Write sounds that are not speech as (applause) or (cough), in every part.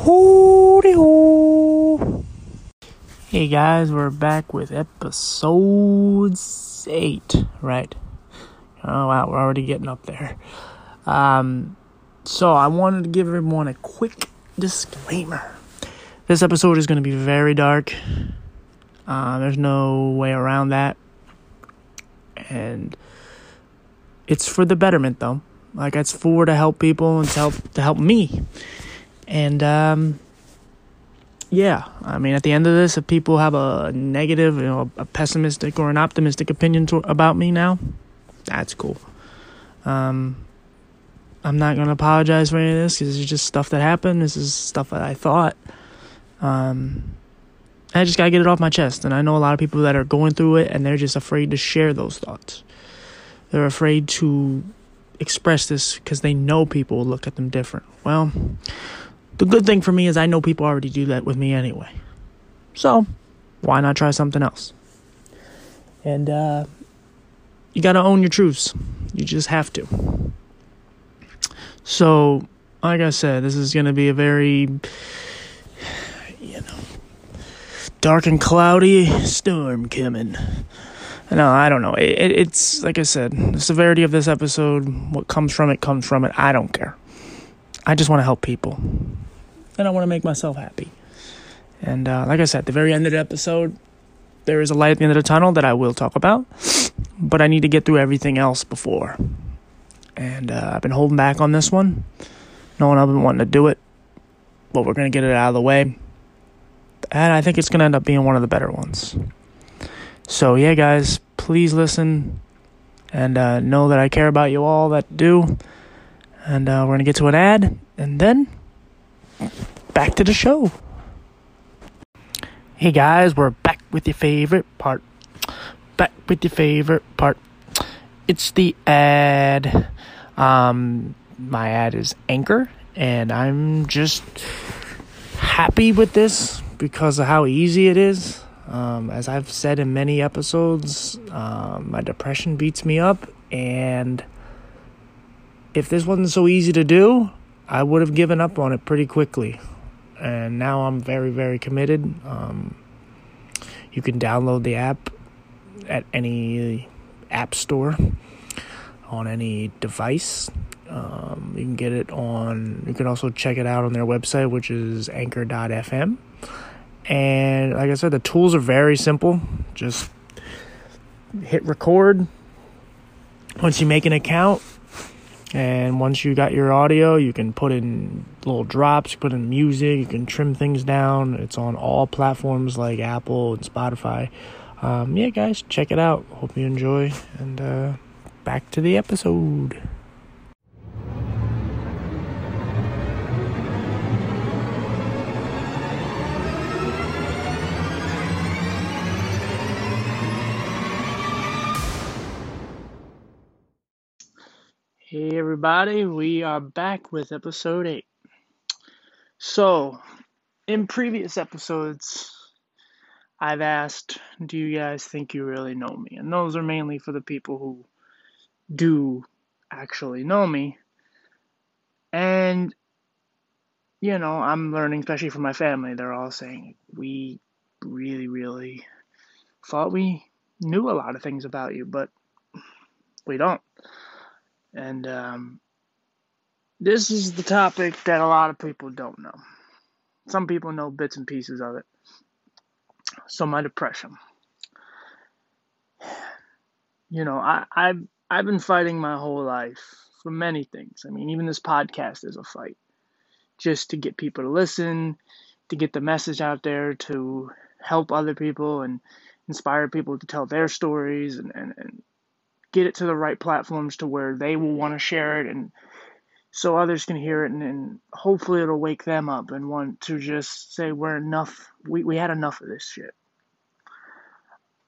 Hooty hoo. Hey guys, we're back with episode eight, right? Oh wow, we're already getting up there. Um, so I wanted to give everyone a quick disclaimer. This episode is going to be very dark. Uh, there's no way around that, and it's for the betterment, though. Like it's for to help people and to help to help me. And um, yeah, I mean, at the end of this, if people have a negative, you know, a pessimistic or an optimistic opinion to, about me now, that's cool. Um, I'm not gonna apologize for any of this because it's just stuff that happened. This is stuff that I thought. Um, I just gotta get it off my chest, and I know a lot of people that are going through it, and they're just afraid to share those thoughts. They're afraid to express this because they know people will look at them different. Well, the good thing for me is I know people already do that with me anyway. So, why not try something else? And uh, you got to own your truths. You just have to. So, like I said, this is going to be a very, you know, dark and cloudy storm coming. No, I don't know. It, it, it's like I said, the severity of this episode, what comes from it, comes from it. I don't care. I just want to help people and I want to make myself happy. And uh, like I said, at the very end of the episode, there is a light at the end of the tunnel that I will talk about, but I need to get through everything else before. And uh, I've been holding back on this one, knowing I've been wanting to do it, but we're going to get it out of the way. And I think it's going to end up being one of the better ones. So, yeah, guys, please listen and uh, know that I care about you all that do. And uh, we're going to get to an ad, and then back to the show. Hey guys, we're back with your favorite part. Back with your favorite part. It's the ad. Um, my ad is Anchor, and I'm just happy with this because of how easy it is. Um, as I've said in many episodes, um, my depression beats me up, and if this wasn't so easy to do, I would have given up on it pretty quickly. And now I'm very, very committed. Um, you can download the app at any app store on any device. Um, you can get it on, you can also check it out on their website, which is anchor.fm. And like I said, the tools are very simple. Just hit record. Once you make an account, and once you got your audio, you can put in little drops, put in music, you can trim things down. It's on all platforms like Apple and Spotify. Um, yeah, guys, check it out. Hope you enjoy. And uh, back to the episode. Hey everybody, we are back with episode 8. So, in previous episodes, I've asked, do you guys think you really know me? And those are mainly for the people who do actually know me. And, you know, I'm learning, especially from my family, they're all saying, we really, really thought we knew a lot of things about you, but we don't. And um, this is the topic that a lot of people don't know. Some people know bits and pieces of it. So my depression. You know, I, I've I've been fighting my whole life for many things. I mean, even this podcast is a fight. Just to get people to listen, to get the message out there, to help other people and inspire people to tell their stories and, and, and get it to the right platforms to where they will want to share it and so others can hear it and, and hopefully it'll wake them up and want to just say we're enough we, we had enough of this shit.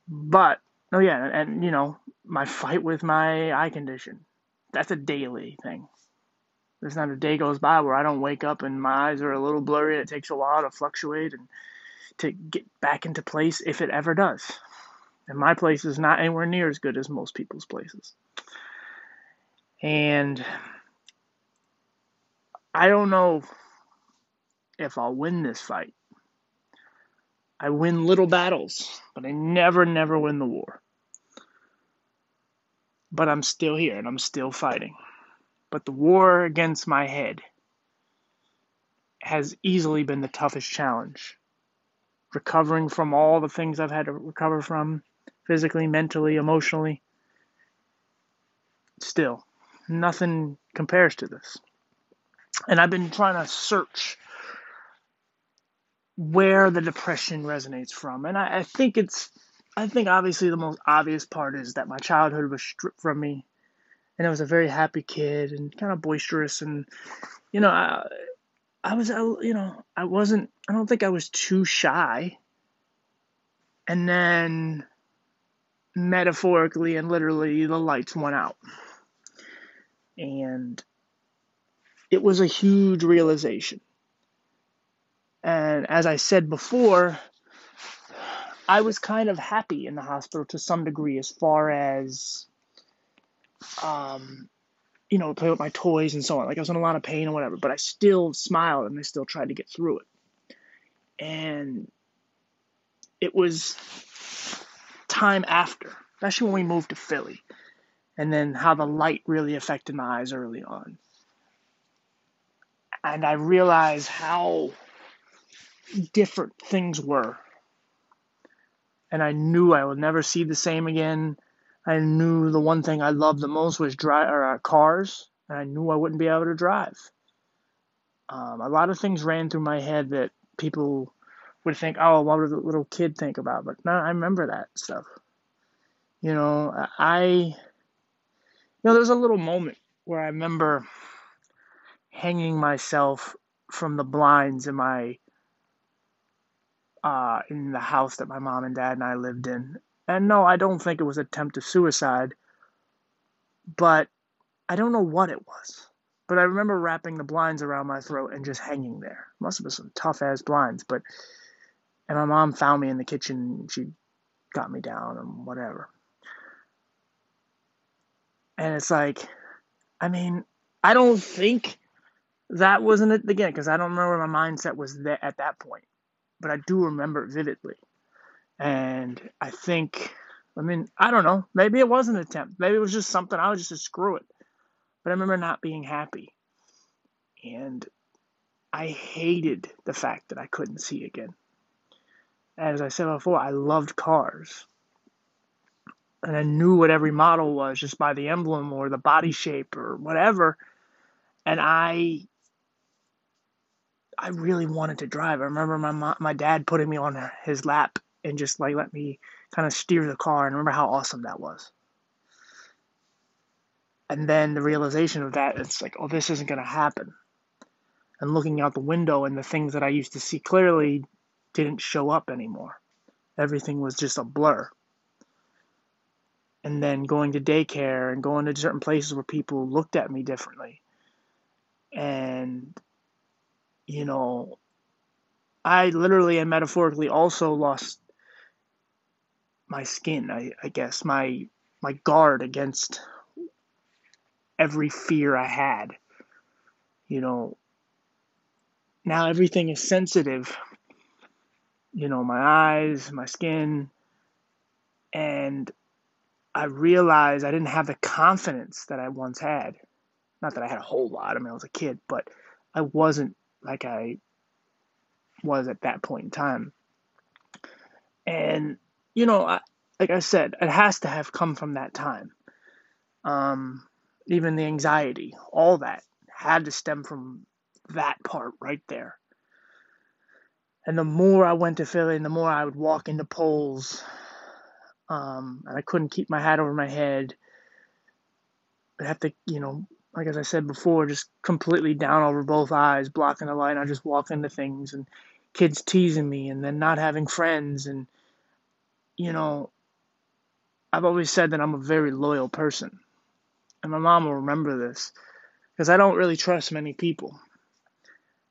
But oh yeah and you know my fight with my eye condition that's a daily thing. There's not a day goes by where i don't wake up and my eyes are a little blurry and it takes a while to fluctuate and to get back into place if it ever does and my place is not anywhere near as good as most people's places. And I don't know if I'll win this fight. I win little battles, but I never, never win the war. But I'm still here and I'm still fighting. But the war against my head has easily been the toughest challenge. Recovering from all the things I've had to recover from physically, mentally, emotionally. Still, nothing compares to this. And I've been trying to search where the depression resonates from. And I, I, think it's, I think obviously the most obvious part is that my childhood was stripped from me. And I was a very happy kid and kind of boisterous. And, you know, I, I was, you know, I wasn't, I don't think I was too shy. And then metaphorically and literally, the lights went out. And it was a huge realization and as I said before, I was kind of happy in the hospital to some degree as far as, um, you know, play with my toys and so on. Like I was in a lot of pain or whatever, but I still smiled and I still tried to get through it. And it was time after, especially when we moved to Philly, and then how the light really affected my eyes early on. And I realized how different things were. And I knew I would never see the same again. I knew the one thing I loved the most was drive or uh, cars, and I knew I wouldn't be able to drive. Um, a lot of things ran through my head that people would think, "Oh, what would a little kid think about?" But no, I remember that stuff. You know, I, you know, there's a little moment where I remember hanging myself from the blinds in my uh, in the house that my mom and dad and I lived in. And no, I don't think it was attempt attempted suicide, but I don't know what it was. But I remember wrapping the blinds around my throat and just hanging there. Must have been some tough ass blinds, but and my mom found me in the kitchen. She got me down and whatever. And it's like, I mean, I don't think that wasn't it again because I don't remember my mindset was there at that point but I do remember it vividly. And I think, I mean, I don't know. Maybe it was an attempt. Maybe it was just something I was just to screw it. But I remember not being happy. And I hated the fact that I couldn't see again. As I said before, I loved cars. And I knew what every model was just by the emblem or the body shape or whatever. And I I really wanted to drive. I remember my mom, my dad putting me on his lap and just like let me kind of steer the car and remember how awesome that was. And then the realization of that, it's like, oh, this isn't going to happen. And looking out the window and the things that I used to see clearly didn't show up anymore. Everything was just a blur. And then going to daycare and going to certain places where people looked at me differently. And you know, I literally and metaphorically also lost my skin, I, I guess, my my guard against every fear I had. You know, now everything is sensitive. You know, my eyes, my skin, and I realized I didn't have the confidence that I once had. Not that I had a whole lot, I mean, I was a kid, but I wasn't like I was at that point in time. And, you know, I, like I said, it has to have come from that time. Um, even the anxiety, all that had to stem from that part right there. And the more I went to Philly, and the more I would walk into poles, um, and I couldn't keep my hat over my head. I'd have to, you know, like as I said before, just completely down over both eyes, blocking the light. I just walk into things and kids teasing me and then not having friends. And, you know, I've always said that I'm a very loyal person. And my mom will remember this because I don't really trust many people.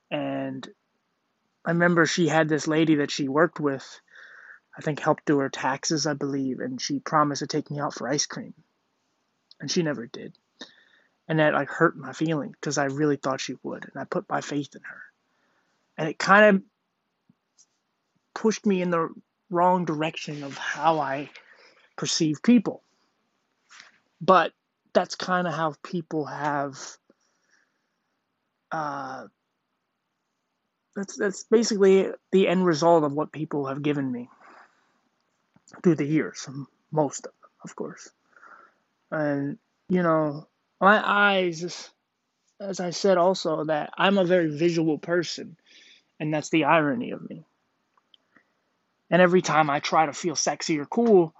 And I remember she had this lady that she worked with, I think helped do her taxes, I believe, and she promised to take me out for ice cream. And she never did and that like hurt my feelings because I really thought she would, and I put my faith in her. And it kind of pushed me in the wrong direction of how I perceive people. But that's kind of how people have uh, that's that's basically the end result of what people have given me through the years, most of them, of course. And you know, my eyes, as I said also, that I'm a very visual person, and that's the irony of me. And every time I try to feel sexy or cool,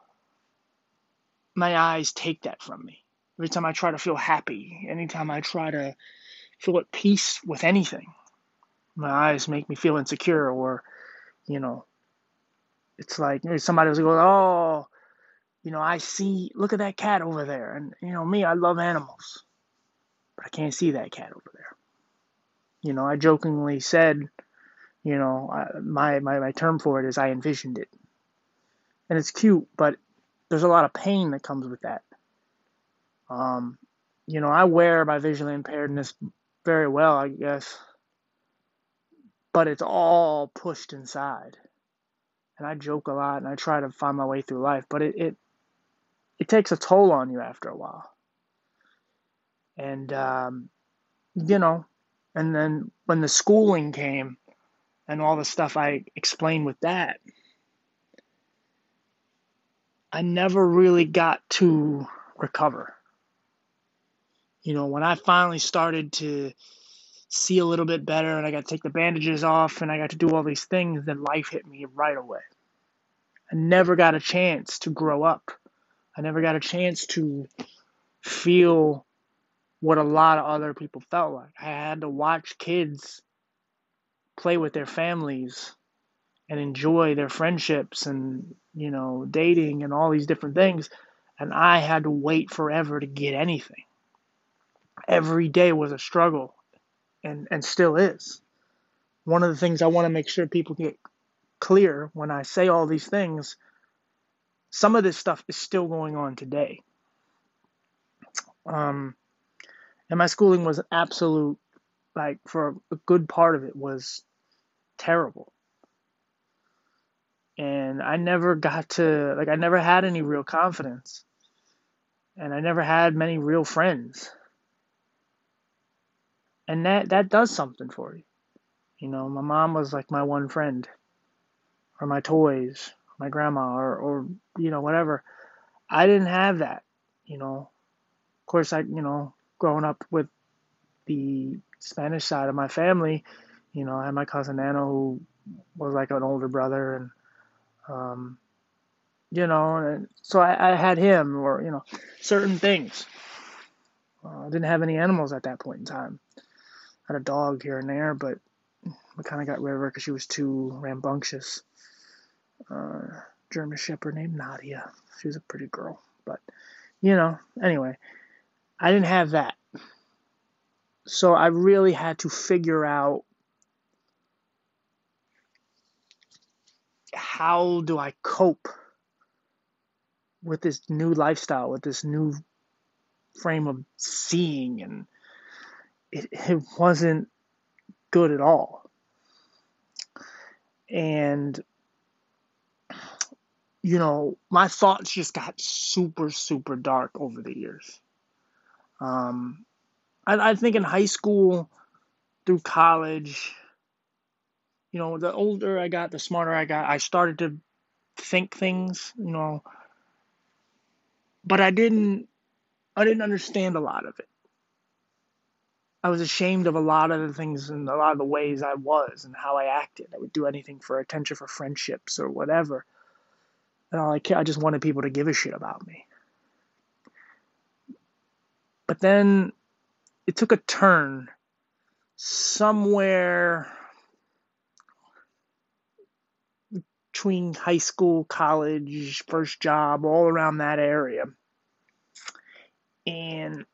my eyes take that from me. Every time I try to feel happy, anytime I try to feel at peace with anything, my eyes make me feel insecure or, you know, it's like somebody was going, oh, you know, I see, look at that cat over there. And, you know, me, I love animals, but I can't see that cat over there. You know, I jokingly said, you know, my, my, my term for it is I envisioned it. And it's cute, but there's a lot of pain that comes with that. Um, you know, I wear my visually impairedness very well, I guess, but it's all pushed inside. And I joke a lot and I try to find my way through life, but it it, it takes a toll on you after a while. And um, you know, and then when the schooling came and all the stuff I explained with that, I never really got to recover. You know, when I finally started to see a little bit better and I got to take the bandages off and I got to do all these things, then life hit me right away. I never got a chance to grow up. I never got a chance to feel what a lot of other people felt like. I had to watch kids play with their families and enjoy their friendships and you know dating and all these different things and i had to wait forever to get anything every day was a struggle and and still is. One of the things i want to make sure people get clear when i say all these things some of this stuff is still going on today. Um and my schooling was absolute like for a good part of it was terrible. And I never got to like I never had any real confidence. And I never had many real friends and that that does something for you you know my mom was like my one friend or my toys my grandma or or you know whatever I didn't have that you know of course I you know growing up with the Spanish side of my family you know I had my cousin Nano who was like an older brother and um, you know, and so I, I, had him or, you know, certain things. Uh, I didn't have any animals at that point in time. Had a dog here and there, but we kind of got rid of her because she was too rambunctious. Uh, German Shepherd named Nadia. She was a pretty girl, but you know, anyway, I didn't have that. So I really had to figure out how do I cope with this new lifestyle, with this new frame of seeing, and it, it wasn't good at all. And you know, my thoughts just got super, super dark over the years. Um, I, I think in high school, through college, you know, the older I got, the smarter I got. I started to think things, you know, but I didn't I didn't understand a lot of it. I was ashamed of a lot of the things and a lot of the ways I was and how I acted. I would do anything for attention, for friendships or whatever. And all I I just wanted people to give a shit about me. But then it took a turn somewhere between high school, college, first job, all around that area. And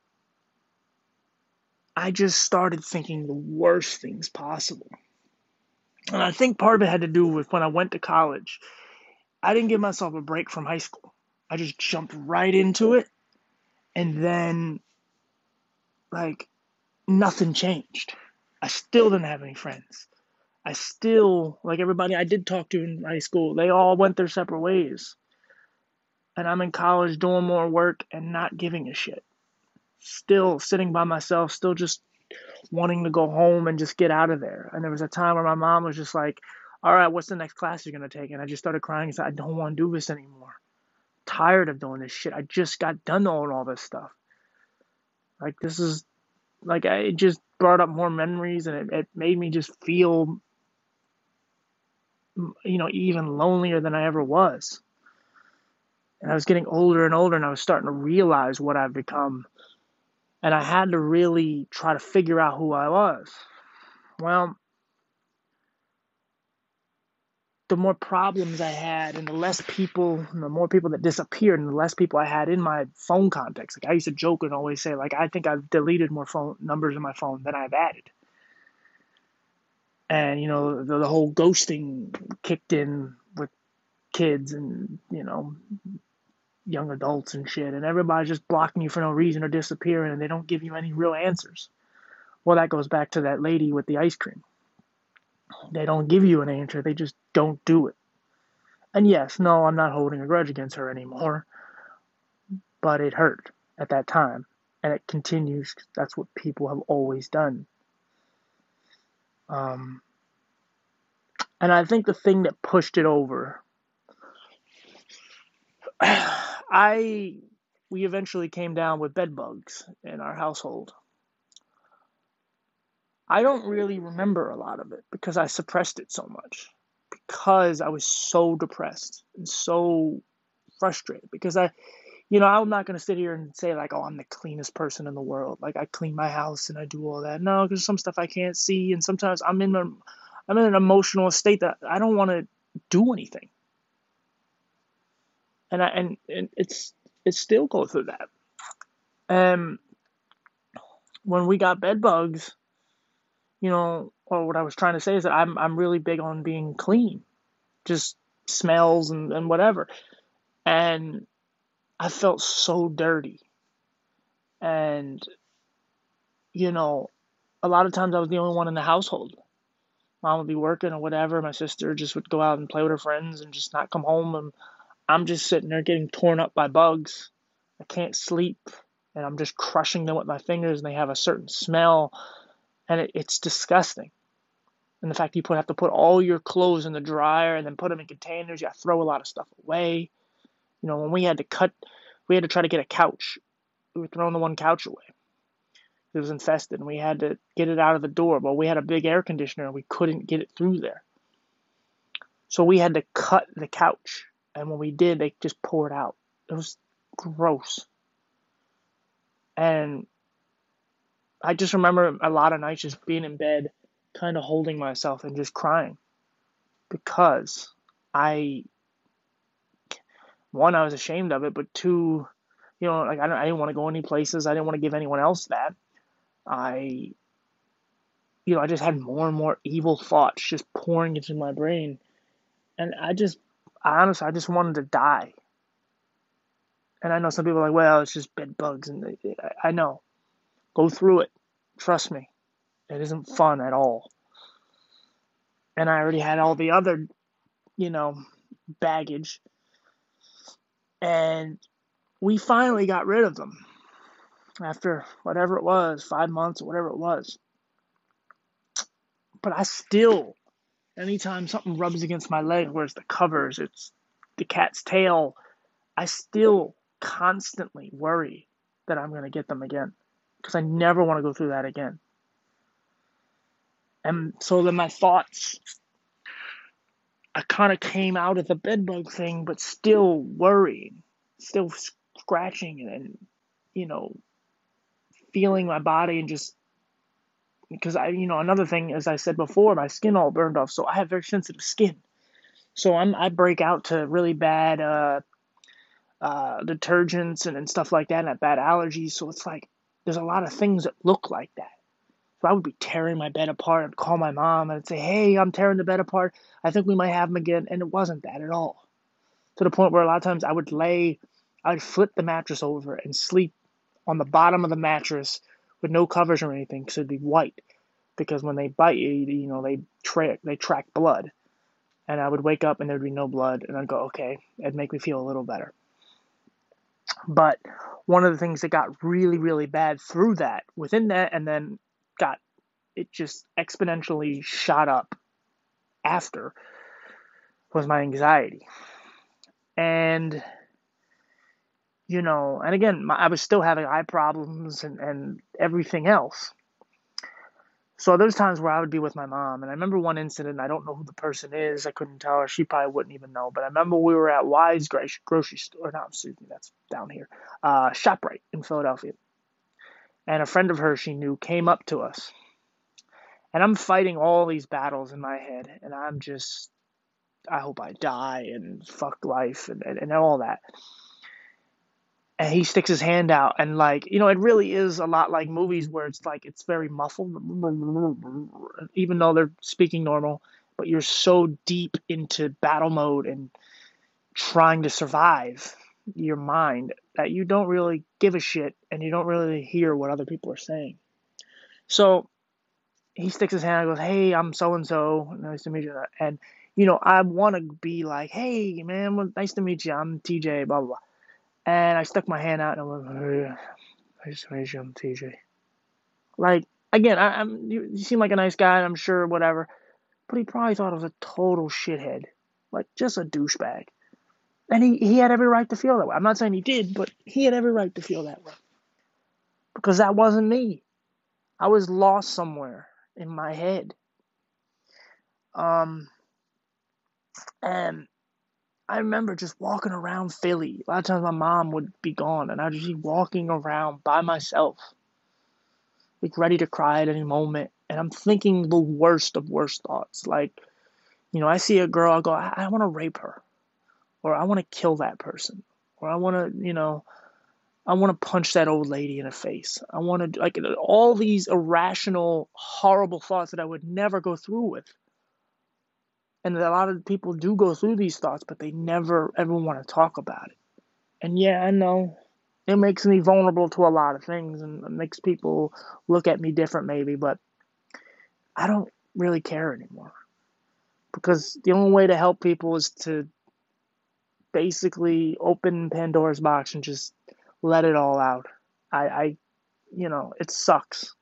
I just started thinking the worst things possible. And I think part of it had to do with when I went to college, I didn't give myself a break from high school. I just jumped right into it. And then, like, nothing changed. I still didn't have any friends. I still, like everybody I did talk to in high school, they all went their separate ways. And I'm in college doing more work and not giving a shit. Still sitting by myself, still just wanting to go home and just get out of there. And there was a time where my mom was just like, All right, what's the next class you're going to take? And I just started crying and said, I don't want to do this anymore. tired of doing this shit. I just got done doing all this stuff. Like, this is, like, it just brought up more memories and it, it made me just feel you know, even lonelier than I ever was. And I was getting older and older, and I was starting to realize what I've become. And I had to really try to figure out who I was. Well, the more problems I had, and the less people, the more people that disappeared, and the less people I had in my phone contacts. Like I used to joke and always say, like I think I've deleted more phone numbers in my phone than I've added and you know the, the whole ghosting kicked in with kids and you know young adults and shit and everybody's just blocking you for no reason or disappearing and they don't give you any real answers. Well that goes back to that lady with the ice cream. They don't give you an answer they just don't do it. And yes no i'm not holding a grudge against her anymore but it hurt at that time and it continues that's what people have always done. Um, and I think the thing that pushed it over, (clears throat) I we eventually came down with bed bugs in our household. I don't really remember a lot of it because I suppressed it so much because I was so depressed and so frustrated because I you know, I'm not going to sit here and say, like, oh, I'm the cleanest person in the world. Like, I clean my house and I do all that. No, because some stuff I can't see. And sometimes I'm in, a, I'm in an emotional state that I don't want to do anything. And I, and, and it's, it still goes through that. And when we got bed bugs, you know, or what I was trying to say is that I'm, I'm really big on being clean, just smells and, and whatever. And I felt so dirty. And, you know, a lot of times I was the only one in the household. Mom would be working or whatever. My sister just would go out and play with her friends and just not come home. And I'm just sitting there getting torn up by bugs. I can't sleep. And I'm just crushing them with my fingers and they have a certain smell. And it, it's disgusting. And the fact you put have to put all your clothes in the dryer and then put them in containers, you throw a lot of stuff away. You know, when we had to cut, we had to try to get a couch. We were throwing the one couch away. It was infested, and we had to get it out of the door. But we had a big air conditioner, and we couldn't get it through there. So we had to cut the couch, and when we did, they just poured out. It was gross. And I just remember a lot of nights just being in bed, kind of holding myself and just crying because I one, I was ashamed of it, but two, you know, like I, I didn't want to go any places. I didn't want to give anyone else that. I, you know, I just had more and more evil thoughts just pouring into my brain. And I just, I honestly, I just wanted to die. And I know some people are like, well, it's just bed bugs. And I know. Go through it. Trust me. It isn't fun at all. And I already had all the other, you know, baggage and we finally got rid of them after whatever it was, five months or whatever it was. But I still, anytime something rubs against my leg, where's the covers, it's the cat's tail, I still constantly worry that I'm going to get them again because I never want to go through that again. And so then my thoughts I kind of came out of the bedbug thing, but still worrying, still scratching and, and you know, feeling my body and just because I, you know, another thing, as I said before, my skin all burned off, so I have very sensitive skin. So I'm I break out to really bad uh, uh, detergents and, and stuff like that, and I have bad allergies. So it's like there's a lot of things that look like that. So I would be tearing my bed apart and call my mom and say, Hey, I'm tearing the bed apart. I think we might have them again. And it wasn't that at all. To the point where a lot of times I would lay, I would flip the mattress over and sleep on the bottom of the mattress with no covers or anything because it'd be white. because when they bite you, you know, they track they track blood. And I would wake up and there'd be no blood, and I'd go, okay, it'd make me feel a little better. But one of the things that got really, really bad through that, within that, and then got it just exponentially shot up after was my anxiety. And, you know, and again, my, I was still having eye problems and, and everything else. So there's times where I would be with my mom, and I remember one incident. I don't know who the person is. I couldn't tell her. She probably wouldn't even know. But I remember we were at Weis grocery store. Not excuse me, that's down here. Uh, Shoprite in Philadelphia, and a friend of hers she knew came up to us, and I'm fighting all these battles in my head, and I'm just, I hope I die and fuck life and and, and all that and he sticks his hand out and like you know it really is a lot like movies where it's like it's very muffled even though they're speaking normal but you're so deep into battle mode and trying to survive your mind that you don't really give a shit and you don't really hear what other people are saying. So he sticks his hand and goes hey i'm so and so nice to meet you and you know i want to be like hey man nice to meet you i'm tj blah blah blah and I stuck my hand out and I went, hey, nice to meet you, I'm TJ. Like, again, I, am you, you seem like a nice guy, I'm sure, whatever. But he probably thought I was a total shithead. Like, just a douchebag. And he, he had every right to feel that way. I'm not saying he did, but he had every right to feel that way. Because that wasn't me. I was lost somewhere in my head. Um, and I remember just walking around Philly. A lot of times my mom would be gone, and I'd just be walking around by myself, like ready to cry at any moment. And I'm thinking the worst of worst thoughts. Like, you know, I see a girl, I go, I, I want to rape her, or I want to kill that person, or I want to, you know, I want to punch that old lady in the face. I want to, like, all these irrational, horrible thoughts that I would never go through with and a lot of people do go through these thoughts, but they never ever want to talk about it. And yeah, I know it makes me vulnerable to a lot of things and it makes people look at me different, maybe, but I don't really care anymore. Because the only way to help people is to basically open Pandora's box and just let it all out. I, I you know, it sucks.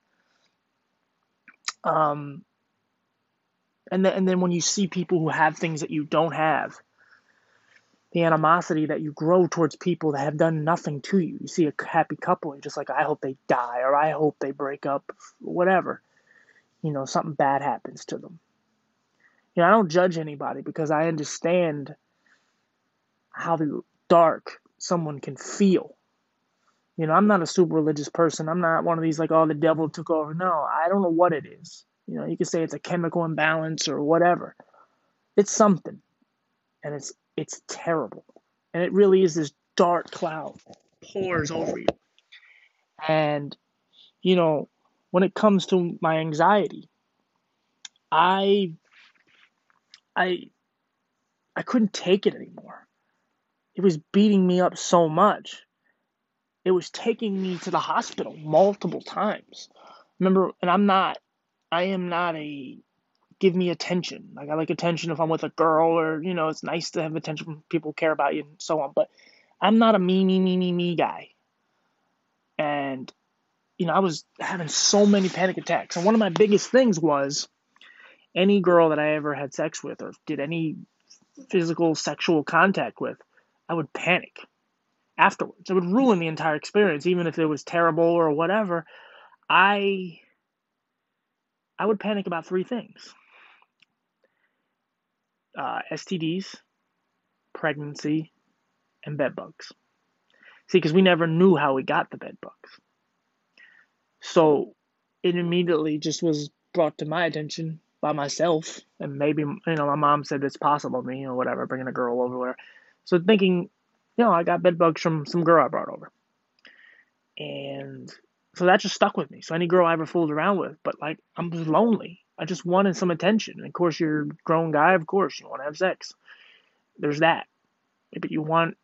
Um, and then, and then when you see people who have things that you don't have, the animosity that you grow towards people that have done nothing to you. You see a happy couple, you're just like, I hope they die, or I hope they break up, whatever. You know, something bad happens to them. You know, I don't judge anybody because I understand how dark someone can feel. You know, I'm not a super religious person. I'm not one of these like, oh, the devil took over. No, I don't know what it is. You know, you could say it's a chemical imbalance or whatever. It's something. And it's it's terrible. And it really is this dark cloud pours over you. And you know, when it comes to my anxiety, I I I couldn't take it anymore. It was beating me up so much. It was taking me to the hospital multiple times. Remember, and I'm not I am not a give me attention. Like I like attention if I'm with a girl or you know, it's nice to have attention from people care about you and so on. But I'm not a me, me, me, me, me guy. And you know, I was having so many panic attacks. And one of my biggest things was any girl that I ever had sex with or did any physical sexual contact with, I would panic afterwards. It would ruin the entire experience, even if it was terrible or whatever. I I would panic about three things uh, STDs, pregnancy, and bed bugs. See, because we never knew how we got the bed bugs. So it immediately just was brought to my attention by myself, and maybe, you know, my mom said it's possible to me or whatever, bringing a girl over there. So thinking, you know, I got bed bugs from some girl I brought over. And so that just stuck with me. So any girl I ever fooled around with, but like I'm just lonely. I just wanted some attention. And of course, you're a grown guy. Of course, you want to have sex. There's that. But you want,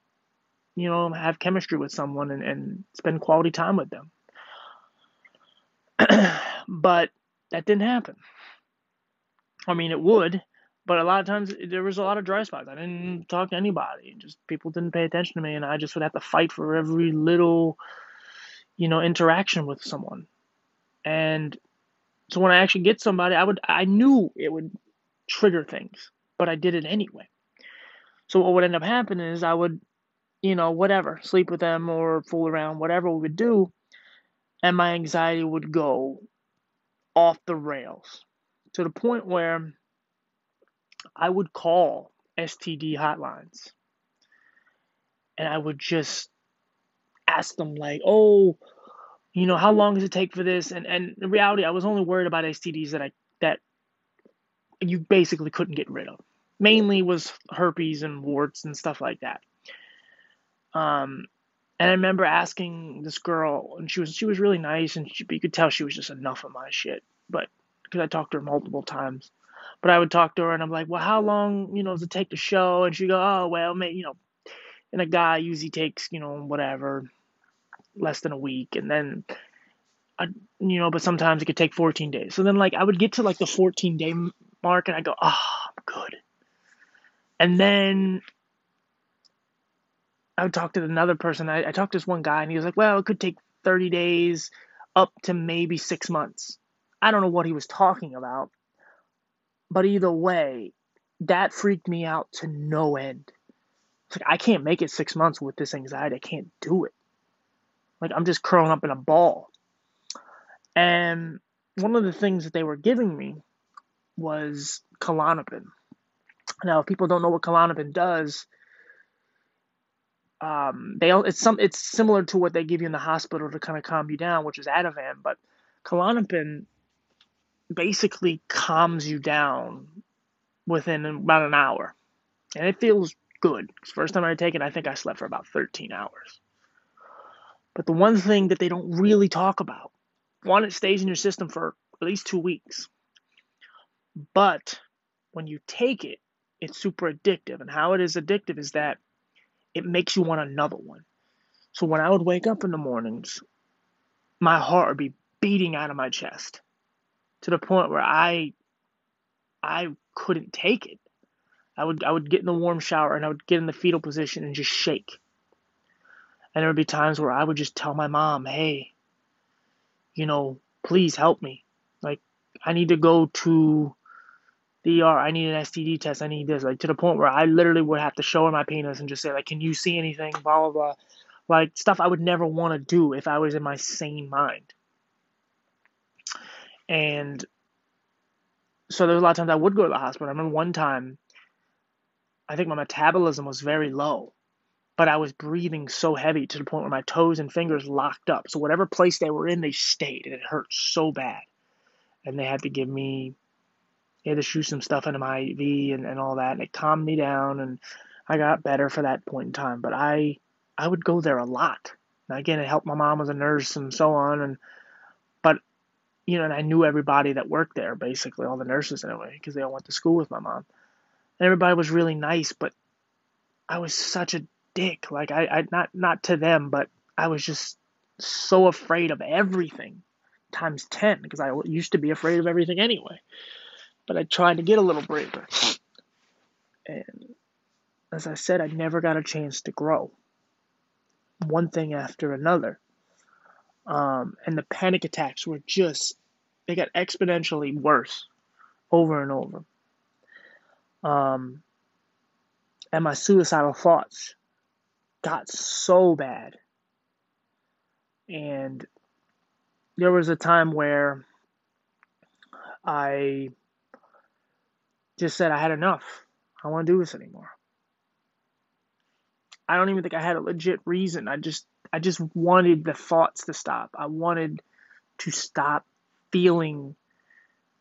you know, have chemistry with someone and, and spend quality time with them. (clears throat) but that didn't happen. I mean, it would, but a lot of times there was a lot of dry spots. I didn't talk to anybody. Just people didn't pay attention to me, and I just would have to fight for every little, you know, interaction with someone. And so when I actually get somebody, I would I knew it would trigger things, but I did it anyway. So what would end up happening is I would, you know, whatever, sleep with them or fool around, whatever we would do, and my anxiety would go off the rails to the point where I would call STD hotlines and I would just ask them like, "Oh, you know, how long does it take for this?" And and in reality, I was only worried about STDs that I that you basically couldn't get rid of. Mainly was herpes and warts and stuff like that. Um, and I remember asking this girl, and she was she was really nice, and she, you could tell she was just enough of my shit. But because I talked to her multiple times, but I would talk to her, and I'm like, well, how long, you know, does it take to show? And she go, oh, well, maybe, you know, and a guy usually takes, you know, whatever, less than a week, and then, I, you know, but sometimes it could take 14 days. So then, like, I would get to like the 14 day mark, and I go, oh, I'm good. And then I would talk to another person. I, I talked to this one guy, and he was like, "Well, it could take 30 days, up to maybe six months." I don't know what he was talking about, but either way, that freaked me out to no end. It's like I can't make it six months with this anxiety. I can't do it. Like I'm just curling up in a ball. And one of the things that they were giving me was Klonopin. Now, if people don't know what Klonopin does, um, they it's some it's similar to what they give you in the hospital to kind of calm you down, which is Ativan, but Klonopin basically calms you down within about an hour, and it feels good. First time I take it, I think I slept for about 13 hours. But the one thing that they don't really talk about, one, it stays in your system for at least two weeks. But when you take it, it's super addictive. And how it is addictive is that it makes you want another one. So when I would wake up in the mornings, my heart would be beating out of my chest to the point where I I couldn't take it. I would I would get in the warm shower and I would get in the fetal position and just shake. And there would be times where I would just tell my mom, "Hey, you know, please help me. Like I need to go to the ER. I need an STD test. I need this." Like to the point where I literally would have to show her my penis and just say like, "Can you see anything?" blah blah blah. Like stuff I would never want to do if I was in my sane mind. And so there was a lot of times I would go to the hospital. I remember one time, I think my metabolism was very low, but I was breathing so heavy to the point where my toes and fingers locked up. So whatever place they were in, they stayed, and it hurt so bad. And they had to give me, they had to shoot some stuff into my IV and, and all that, and it calmed me down, and I got better for that point in time. But I, I would go there a lot. Now again, it helped my mom as a nurse and so on, and but, you know, and I knew everybody that worked there, basically all the nurses anyway, because they all went to school with my mom. And everybody was really nice, but I was such a dick. Like I, I not not to them, but I was just so afraid of everything times ten because I used to be afraid of everything anyway. But I tried to get a little braver. And as I said, I never got a chance to grow. One thing after another. Um, and the panic attacks were just, they got exponentially worse over and over. Um, and my suicidal thoughts got so bad. And there was a time where I just said I had enough. I don't want to do this anymore. I don't even think I had a legit reason. I just I just wanted the thoughts to stop. I wanted to stop feeling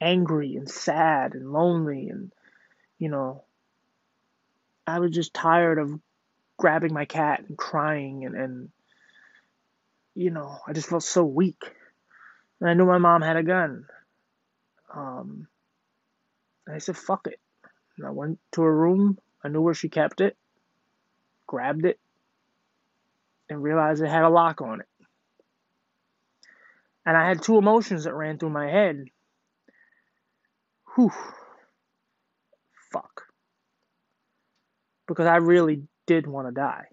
angry and sad and lonely and you know I was just tired of grabbing my cat and crying and, and you know, I just felt so weak. And I knew my mom had a gun. Um, and I said, fuck it. And I went to her room. I knew where she kept it, grabbed it, and realized it had a lock on it. And I had two emotions that ran through my head. whew, fuck. Because I really did want to die.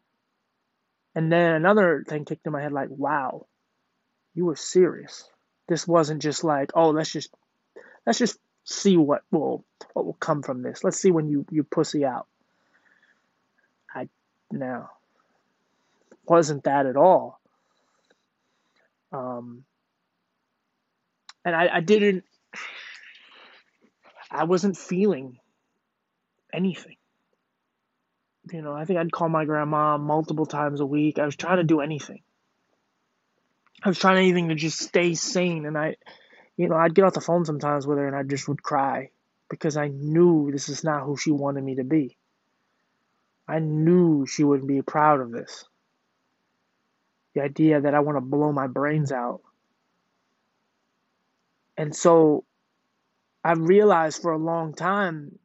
And then another thing kicked in my head like, wow, you were serious. This wasn't just like, oh, let's just let's just see what will what will come from this. Let's see when you you pussy out. I no wasn't that at all. Um, and I, I didn't. I wasn't feeling anything. You know, I think I'd call my grandma multiple times a week. I was trying to do anything. I was trying anything to just stay sane, and I you know, I'd get off the phone sometimes with her and I just would cry because I knew this is not who she wanted me to be. I knew she wouldn't be proud of this. The idea that I want to blow my brains out. And so I realized for a long time,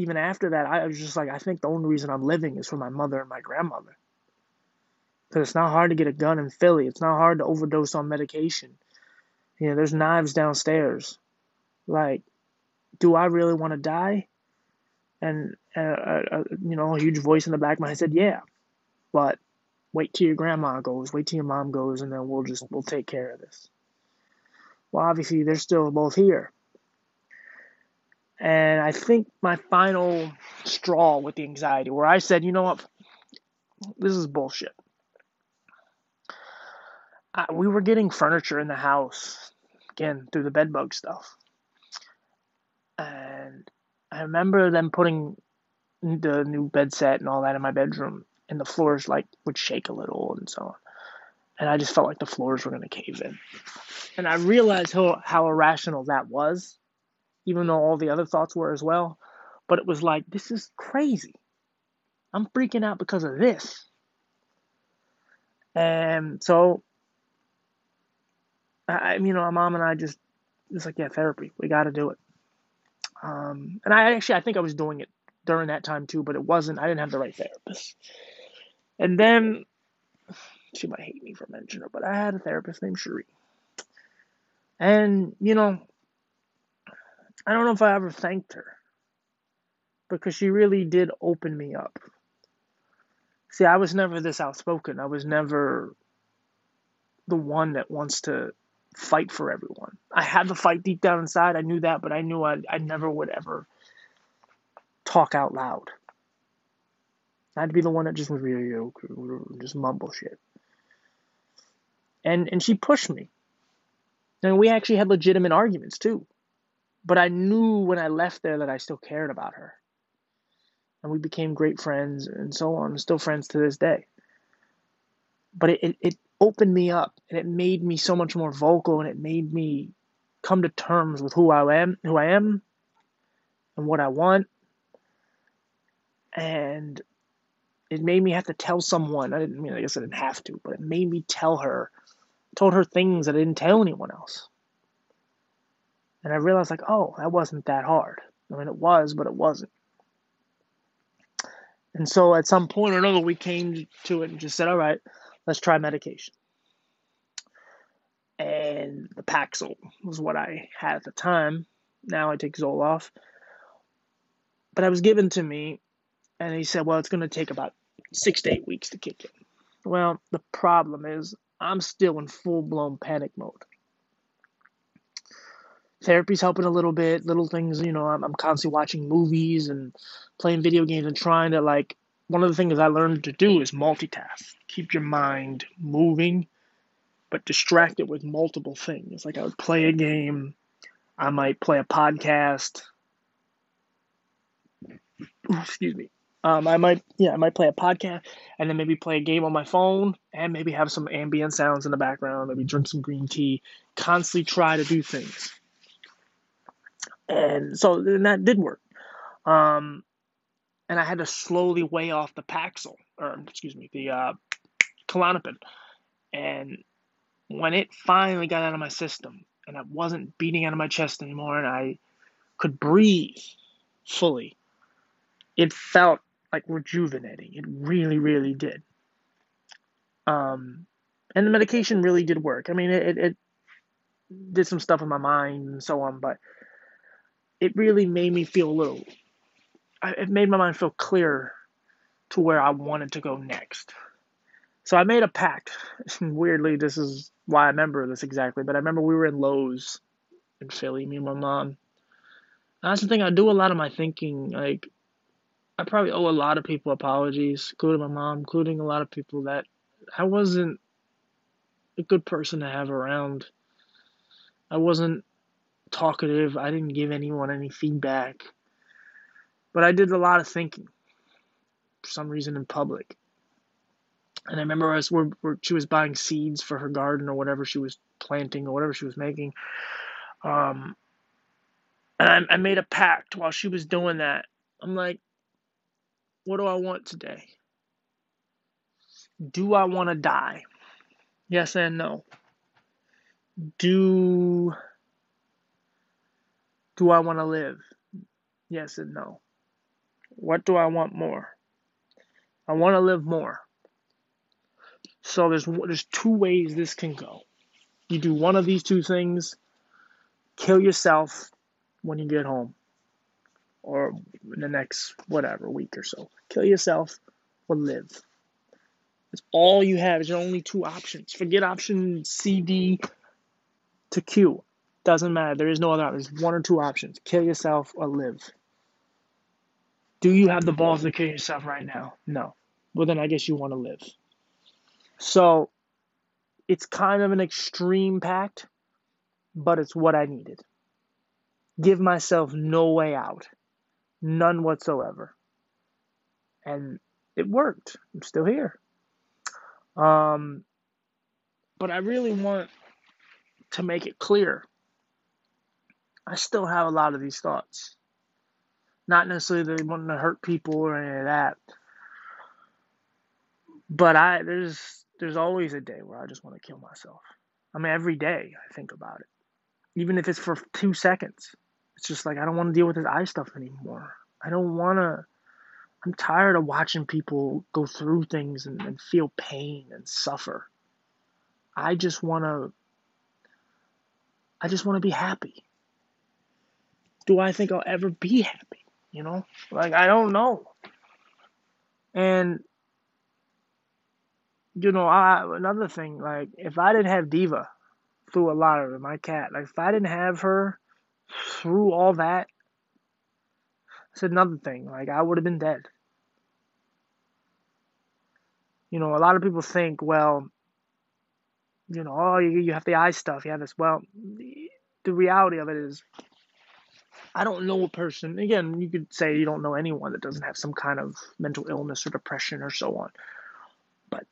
even after that, I was just like, I think the only reason I'm living is for my mother and my grandmother. Because it's not hard to get a gun in Philly. It's not hard to overdose on medication. You know, there's knives downstairs. Like, do I really want to die? And, uh, uh, uh, you know, a huge voice in the back of my head said, yeah. But wait till your grandma goes, wait till your mom goes, and then we'll just, we'll take care of this. Well, obviously, they're still both here. And I think my final straw with the anxiety, where I said, you know what, this is bullshit. I, we were getting furniture in the house again through the bedbug stuff, and I remember them putting the new bed set and all that in my bedroom, and the floors like would shake a little and so on, and I just felt like the floors were gonna cave in, and I realized how how irrational that was, even though all the other thoughts were as well, but it was like this is crazy. I'm freaking out because of this. And so I, you know, my mom and I just, it's like, yeah, therapy. We got to do it. Um, and I actually, I think I was doing it during that time too, but it wasn't. I didn't have the right therapist. And then she might hate me for mentioning her, but I had a therapist named Cherie. And, you know, I don't know if I ever thanked her because she really did open me up. See, I was never this outspoken. I was never the one that wants to fight for everyone. I had the fight deep down inside. I knew that, but I knew I, I never would ever talk out loud. I'd be the one that just just mumble shit. And and she pushed me. And we actually had legitimate arguments too. But I knew when I left there that I still cared about her. And we became great friends and so on, still friends to this day. But it, it, it opened me up and it made me so much more vocal and it made me come to terms with who I am, who I am and what I want. And it made me have to tell someone. I didn't mean I guess I didn't have to, but it made me tell her, told her things that I didn't tell anyone else. And I realized like, oh, that wasn't that hard. I mean it was, but it wasn't. And so at some point or another we came to it and just said, all right, let's try medication. And the Paxil was what I had at the time. Now I take Zoloft. But it was given to me, and he said, well, it's going to take about six to eight weeks to kick in. Well, the problem is I'm still in full blown panic mode. Therapy's helping a little bit, little things, you know, I'm, I'm constantly watching movies and playing video games and trying to like one of the things I learned to do is multitask. Keep your mind moving, but distract it with multiple things. Like I would play a game, I might play a podcast. Excuse me. Um, I might, yeah, I might play a podcast and then maybe play a game on my phone and maybe have some ambient sounds in the background, maybe drink some green tea, constantly try to do things. And so then that did work. Um, and I had to slowly weigh off the Paxil, or excuse me, the uh, Klonopin. And when it finally got out of my system, and it wasn't beating out of my chest anymore, and I could breathe fully, it felt like rejuvenating. It really, really did. Um, and the medication really did work. I mean, it, it, it did some stuff in my mind and so on, but it really made me feel a little. It made my mind feel clear to where I wanted to go next. So I made a pact. (laughs) Weirdly, this is why I remember this exactly, but I remember we were in Lowe's in Philly, me and my mom. And that's the thing, I do a lot of my thinking. Like, I probably owe a lot of people apologies, including my mom, including a lot of people that I wasn't a good person to have around. I wasn't talkative. I didn't give anyone any feedback. But I did a lot of thinking for some reason in public. And I remember as we're, we're, she was buying seeds for her garden or whatever she was planting or whatever she was making. Um, and I, I made a pact while she was doing that. I'm like, what do I want today? Do I want to die? Yes and no. Do do I want to live? Yes and no. What do I want more? I want to live more. So there's there's two ways this can go. You do one of these two things, kill yourself when you get home or in the next whatever week or so. Kill yourself or live. It's all you have. It's your only two options. Forget option C, D to Q. Doesn't matter. There is no other option. There's one or two options. Kill yourself or live. Do you have the balls to kill yourself right now? No. Well, then I guess you want to live. So it's kind of an extreme pact, but it's what I needed. Give myself no way out, none whatsoever. And it worked. I'm still here. Um, but I really want to make it clear I still have a lot of these thoughts. Not necessarily they want to hurt people or any of that. But I there's there's always a day where I just want to kill myself. I mean every day I think about it. Even if it's for two seconds. It's just like I don't want to deal with this eye stuff anymore. I don't wanna I'm tired of watching people go through things and, and feel pain and suffer. I just wanna I just wanna be happy do I think I'll ever be happy? You know, like I don't know. And you know, I another thing, like if I didn't have Diva through a lot of it, my cat, like if I didn't have her through all that, it's another thing. Like I would have been dead. You know, a lot of people think, well, you know, oh, you, you have the eye stuff, you have this. Well, the, the reality of it is, I don't know a person. Again, you could say you don't know anyone that doesn't have some kind of mental illness or depression or so on. But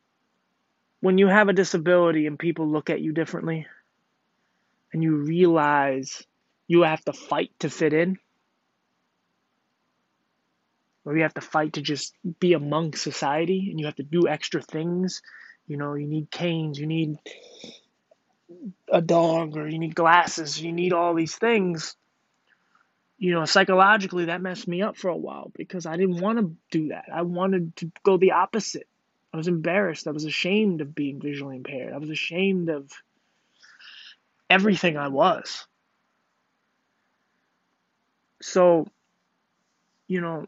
when you have a disability and people look at you differently and you realize you have to fight to fit in, or you have to fight to just be among society and you have to do extra things. You know, you need canes, you need a dog, or you need glasses, you need all these things you know, psychologically, that messed me up for a while because I didn't want to do that. I wanted to go the opposite. I was embarrassed. I was ashamed of being visually impaired. I was ashamed of everything I was. So, you know,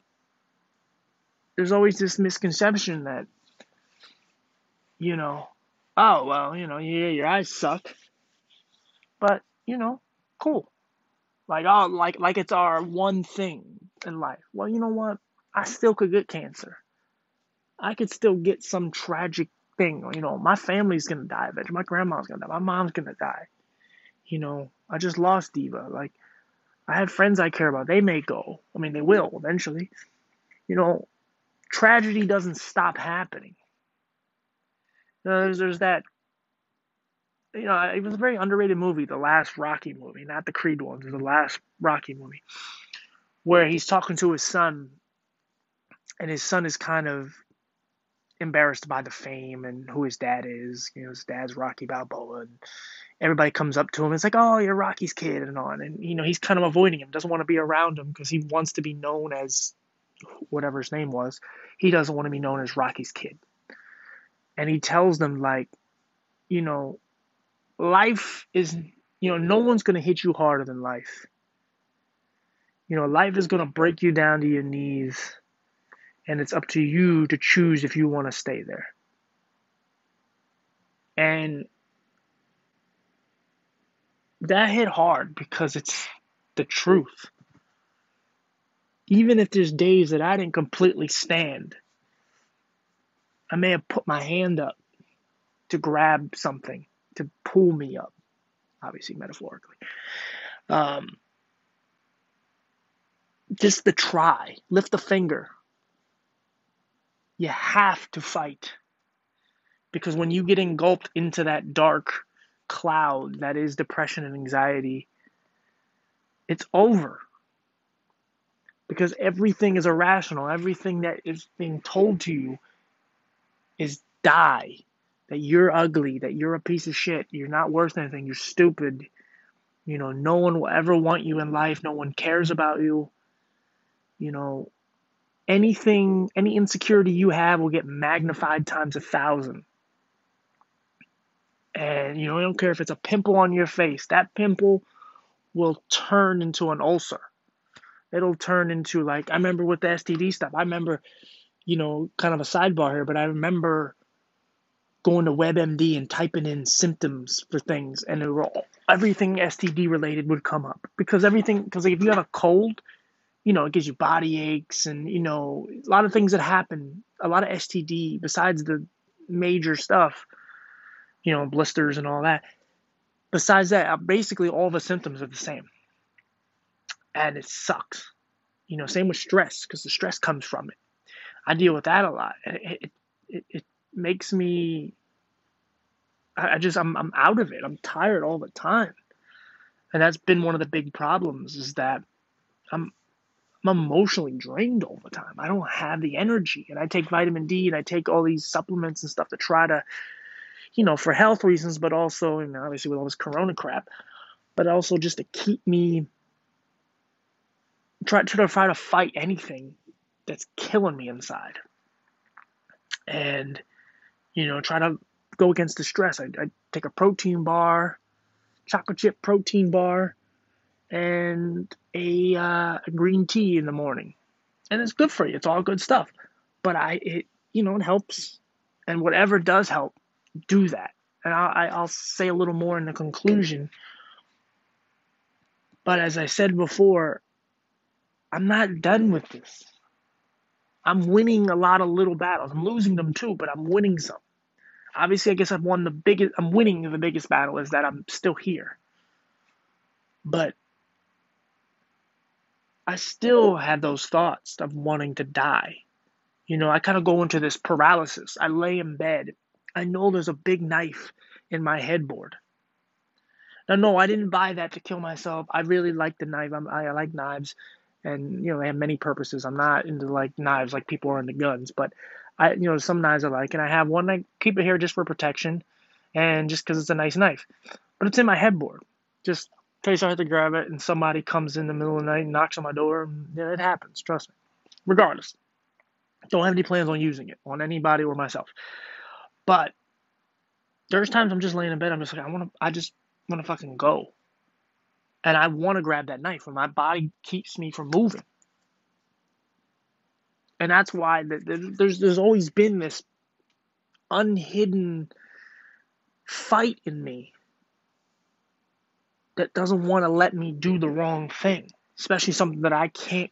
there's always this misconception that, you know, oh, well, you know, yeah, your eyes suck. But, you know, cool. Like oh, like like it's our one thing in life. Well, you know what? I still could get cancer. I could still get some tragic thing. You know, my family's gonna die eventually. My grandma's gonna die. My mom's gonna die. You know, I just lost Diva. Like, I had friends I care about. They may go. I mean, they will eventually. You know, tragedy doesn't stop happening. There's, there's that you know, it was a very underrated movie, the last Rocky movie, not the Creed ones, the last Rocky movie, where he's talking to his son, and his son is kind of embarrassed by the fame and who his dad is. You know, his dad's Rocky Balboa, and everybody comes up to him. It's like, oh, you're Rocky's kid, and on, and you know, he's kind of avoiding him, doesn't want to be around him because he wants to be known as whatever his name was. He doesn't want to be known as Rocky's kid, and he tells them like, you know life is, you know, no one's going to hit you harder than life. You know, life is going to break you down to your knees, and it's up to you to choose if you want to stay there. And that hit hard because it's the truth. Even if there's days that I didn't completely stand, I may have put my hand up to grab something to pull me up, obviously metaphorically. Um, just the try, lift the finger. You have to fight. Because when you get engulfed into that dark cloud that is depression and anxiety, it's over. Because everything is irrational. Everything that is being told to you is die. That you're ugly, that you're a piece of shit, you're not worth anything, you're stupid. You know, no one will ever want you in life, no one cares about you. You know, anything, any insecurity you have will get magnified times a thousand. And, you know, I don't care if it's a pimple on your face, that pimple will turn into an ulcer. It'll turn into, like, I remember with the STD stuff, I remember, you know, kind of a sidebar here, but I remember going to WebMD and typing in symptoms for things, and it everything STD related would come up because everything because if you have a cold, you know it gives you body aches and you know a lot of things that happen, a lot of STD besides the major stuff, you know blisters and all that. Besides that, uh, basically all the symptoms are the same, and it sucks. You know, same with stress because the stress comes from it. I deal with that a lot. It, it, it, makes me I just I'm I'm out of it. I'm tired all the time. And that's been one of the big problems is that I'm I'm emotionally drained all the time. I don't have the energy. And I take vitamin D and I take all these supplements and stuff to try to you know, for health reasons, but also, and obviously with all this corona crap, but also just to keep me try, try to try to fight anything that's killing me inside. And you know, try to go against the stress. I, I take a protein bar, chocolate chip protein bar, and a, uh, a green tea in the morning, and it's good for you. It's all good stuff. But I, it, you know, it helps, and whatever does help, do that. And I, I'll say a little more in the conclusion. But as I said before, I'm not done with this. I'm winning a lot of little battles. I'm losing them too, but I'm winning some. Obviously, I guess I've won the biggest. I'm winning the biggest battle is that I'm still here. But I still have those thoughts of wanting to die. You know, I kind of go into this paralysis. I lay in bed. I know there's a big knife in my headboard. Now, no, I didn't buy that to kill myself. I really like the knife. I'm, I like knives and you know they have many purposes. I'm not into like knives like people are into guns, but I you know some knives I like, and I have one I keep it here just for protection, and just because it's a nice knife. But it's in my headboard. Just in case I have to grab it and somebody comes in the middle of the night and knocks on my door. Yeah, it happens. Trust me. Regardless, don't have any plans on using it on anybody or myself. But there's times I'm just laying in bed. I'm just like I want to. I just want to fucking go and I want to grab that knife, and my body keeps me from moving. And that's why there's there's always been this unhidden fight in me that doesn't want to let me do the wrong thing, especially something that I can't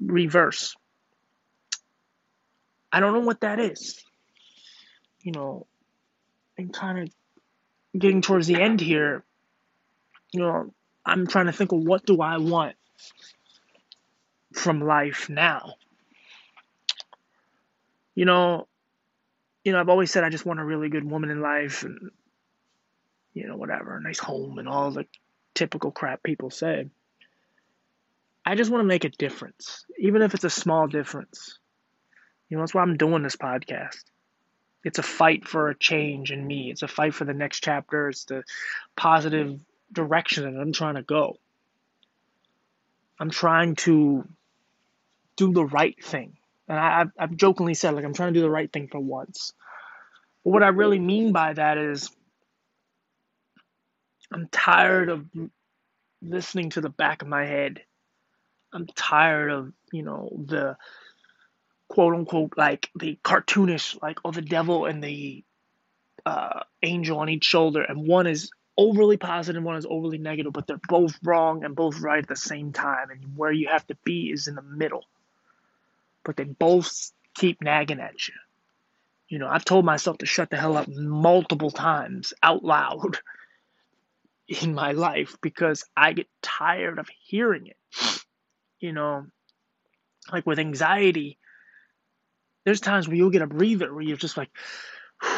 reverse. I don't know what that is. You know, and kind of getting towards the end here, you know, I'm trying to think of what do I want from life now. You know, you know, I've always said I just want a really good woman in life and you know, whatever, a nice home and all the typical crap people say. I just want to make a difference, even if it's a small difference. You know, that's why I'm doing this podcast. It's a fight for a change in me. It's a fight for the next chapter. It's the positive direction that I'm trying to go. I'm trying to do the right thing. And I, have jokingly said, like, I'm trying to do the right thing for once. But what I really mean by that is, I'm tired of listening to the back of my head. I'm tired of, you know, the quote unquote like the cartoonish like oh the devil and the uh, angel on each shoulder. And one is overly positive one is overly negative but they're both wrong and both right at the same time. And where you have to be is in the middle but they both keep nagging at you you know i've told myself to shut the hell up multiple times out loud (laughs) in my life because i get tired of hearing it you know like with anxiety there's times where you'll get a breather where you're just like, (sighs) all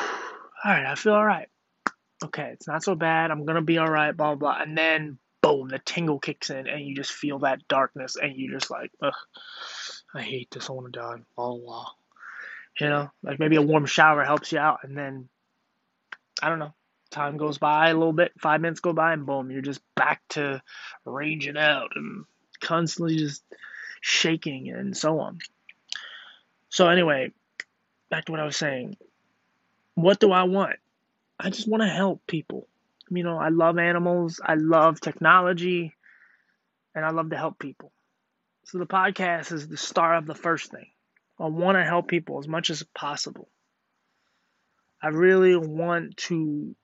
right, I feel all right. Okay, it's not so bad. I'm gonna be all right. Blah blah. blah. And then boom, the tingle kicks in, and you just feel that darkness, and you just like, ugh, I hate this. I want to die. Blah blah. You know, like maybe a warm shower helps you out, and then I don't know. Time goes by a little bit, five minutes go by, and boom, you're just back to raging out and constantly just shaking and so on. So anyway, back to what I was saying. What do I want? I just want to help people. You know, I love animals, I love technology, and I love to help people. So the podcast is the start of the first thing. I want to help people as much as possible. I really want to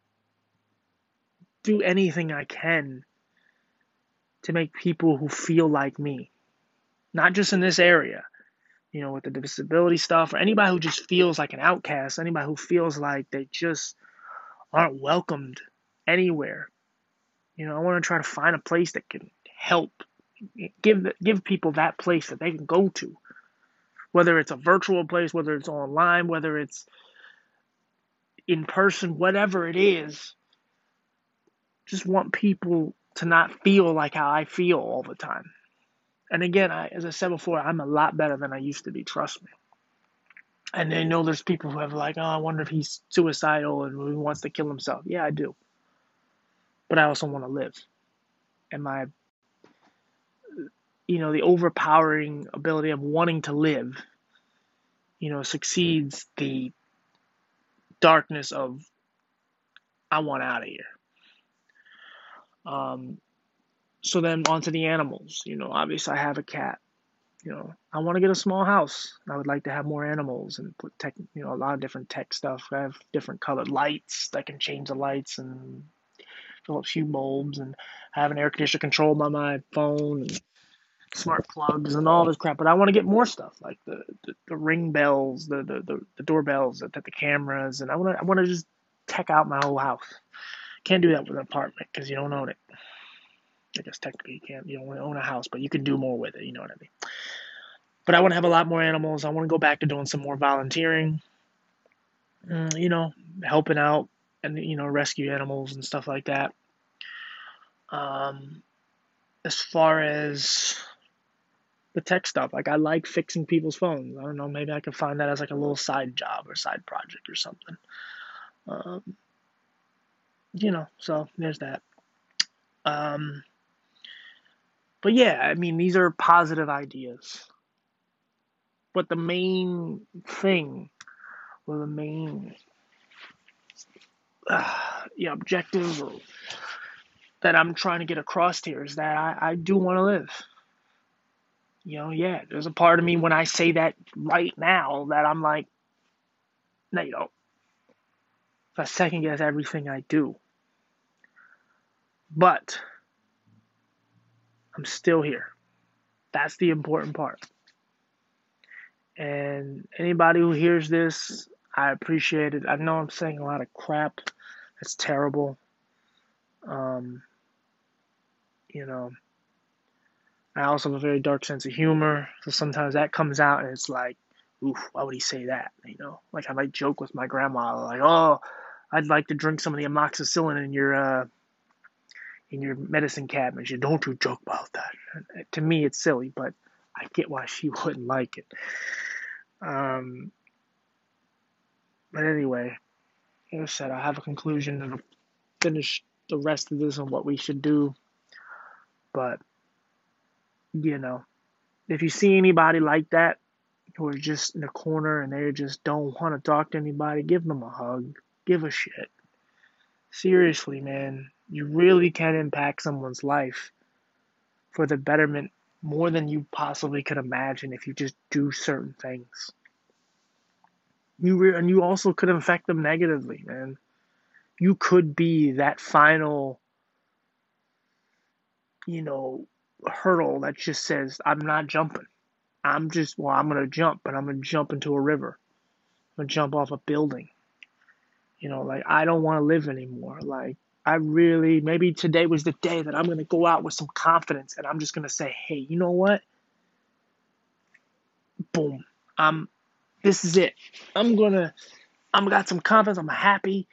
do anything I can to make people who feel like me, not just in this area, you know, with the disability stuff, or anybody who just feels like an outcast, anybody who feels like they just aren't welcomed anywhere. You know, I want to try to find a place that can help give give people that place that they can go to, whether it's a virtual place, whether it's online, whether it's in person, whatever it is. Just want people to not feel like how I feel all the time. And again, I, as I said before, I'm a lot better than I used to be. Trust me. And I know there's people who have like, oh, I wonder if he's suicidal and he wants to kill himself. Yeah, I do. But I also want to live. And my, you know, the overpowering ability of wanting to live, you know, succeeds the darkness of, I want out of here. Um, so then onto the animals. You know, obviously I have a cat. You know, I want to get a small house. I would like to have more animals and put tech, you know, a lot of different tech stuff. I have different colored lights that can change the lights and up few bulbs and have an air conditioner controlled by my phone and smart plugs and all this crap. But I want to get more stuff like the, the, the ring bells, the, the, the, the doorbells, the, the cameras, and I want to I want to just tech out my whole house. Can't do that with an apartment because you don't own it. I guess technically you can't, you don't own a house, but you can do more with it. You know what I mean? But I want to have a lot more animals. I want to go back to doing some more volunteering. Mm, you know, helping out and you know rescue animals and stuff like that. Um, as far as the tech stuff, like I like fixing people's phones. I don't know, maybe I could find that as like a little side job or side project or something. Um, you know, so there's that. Um, but yeah, I mean, these are positive ideas. But the main thing, or the main uh, objective that I'm trying to get across here is that I, I do want to live. You know, yeah, there's a part of me when I say that right now that I'm like, no, you don't. I second guess everything I do. But I'm still here. That's the important part. And anybody who hears this, I appreciate it. I know I'm saying a lot of crap. That's terrible. Um, you know, I also have a very dark sense of humor. So sometimes that comes out and it's like, oof, why would he say that? You know, like I might joke with my grandma, like, oh, I'd like to drink some of the amoxicillin in your uh, in your medicine cabinet. You don't you joke about that. To me, it's silly, but I get why she (laughs) wouldn't like it. Um, but anyway, like I said, I have a conclusion and I'll finish the rest of this on what we should do. But, you know, if you see anybody like that who are just in the corner and they just don't want to talk to anybody, give them a hug. Give a shit. Seriously, man you really can impact someone's life for the betterment more than you possibly could imagine if you just do certain things. You re- and you also could infect them negatively, man. You could be that final, you know, hurdle that just says, I'm not jumping. I'm just, well, I'm going to jump, but I'm going to jump into a river. I'm going to jump off a building. You know, like, I don't want to live anymore. Like, I really, maybe today was the day that I'm going to go out with some confidence and I'm just going to say, hey, you know what? Boom. I'm, this is it. I'm going to, I'm got some confidence. I'm happy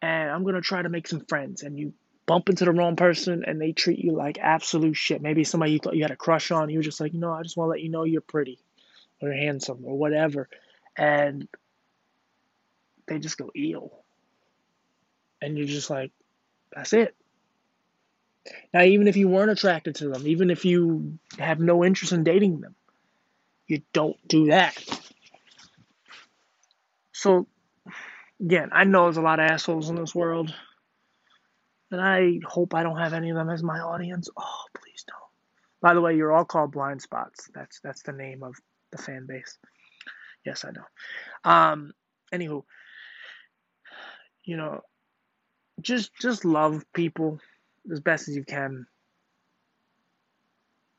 and I'm going to try to make some friends. And you bump into the wrong person and they treat you like absolute shit. Maybe somebody you thought you had a crush on. You were just like, know, I just want to let you know you're pretty or handsome or whatever. And they just go eel. And you're just like, that's it. Now, even if you weren't attracted to them, even if you have no interest in dating them, you don't do that. So, again, I know there's a lot of assholes in this world. And I hope I don't have any of them as my audience. Oh, please don't. By the way, you're all called blind spots. That's that's the name of the fan base. Yes, I know. Um, anywho, you know, just just love people as best as you can.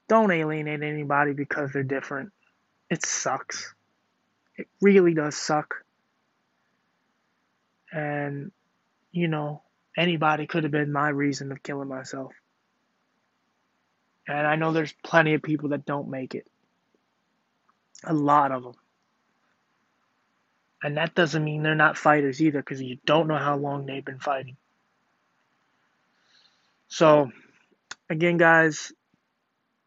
Don't alienate anybody because they're different. It sucks. It really does suck. And you know, anybody could have been my reason of killing myself. And I know there's plenty of people that don't make it. A lot of them. And that doesn't mean they're not fighters either because you don't know how long they've been fighting. So, again, guys,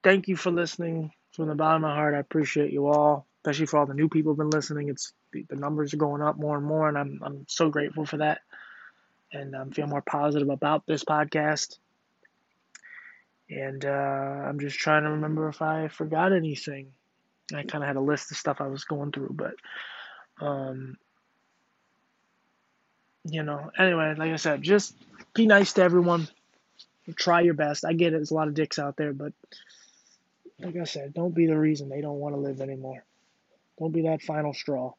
thank you for listening from the bottom of my heart. I appreciate you all, especially for all the new people who've been listening. It's the numbers are going up more and more, and I'm I'm so grateful for that and um, feel more positive about this podcast. And uh, I'm just trying to remember if I forgot anything. I kind of had a list of stuff I was going through, but um, you know, anyway, like I said, just be nice to everyone. Try your best. I get it. There's a lot of dicks out there, but like I said, don't be the reason they don't want to live anymore. Don't be that final straw.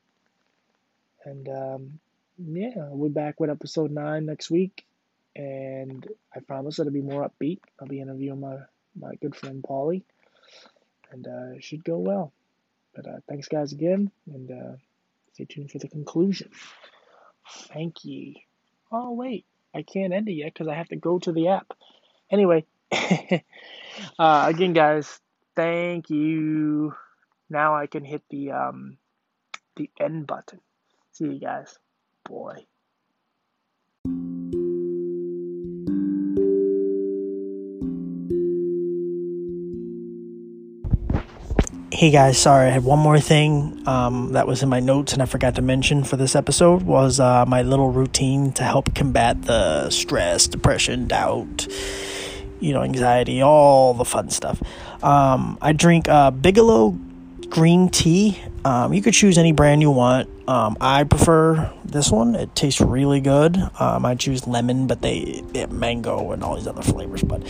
And um, yeah, we're back with episode nine next week, and I promise it'll be more upbeat. I'll be interviewing my my good friend Paulie, and uh, it should go well. But uh, thanks, guys, again, and uh, stay tuned for the conclusion. Thank you. Oh wait, I can't end it yet because I have to go to the app. Anyway, (laughs) uh, again, guys, thank you. Now I can hit the um, the end button. See you guys boy. Hey guys, sorry, I had one more thing um, that was in my notes and I forgot to mention for this episode was uh, my little routine to help combat the stress, depression, doubt, you know, anxiety, all the fun stuff. Um, I drink uh, Bigelow green tea. Um, you could choose any brand you want. Um, I prefer this one. It tastes really good. Um, I choose lemon, but they, they mango and all these other flavors. But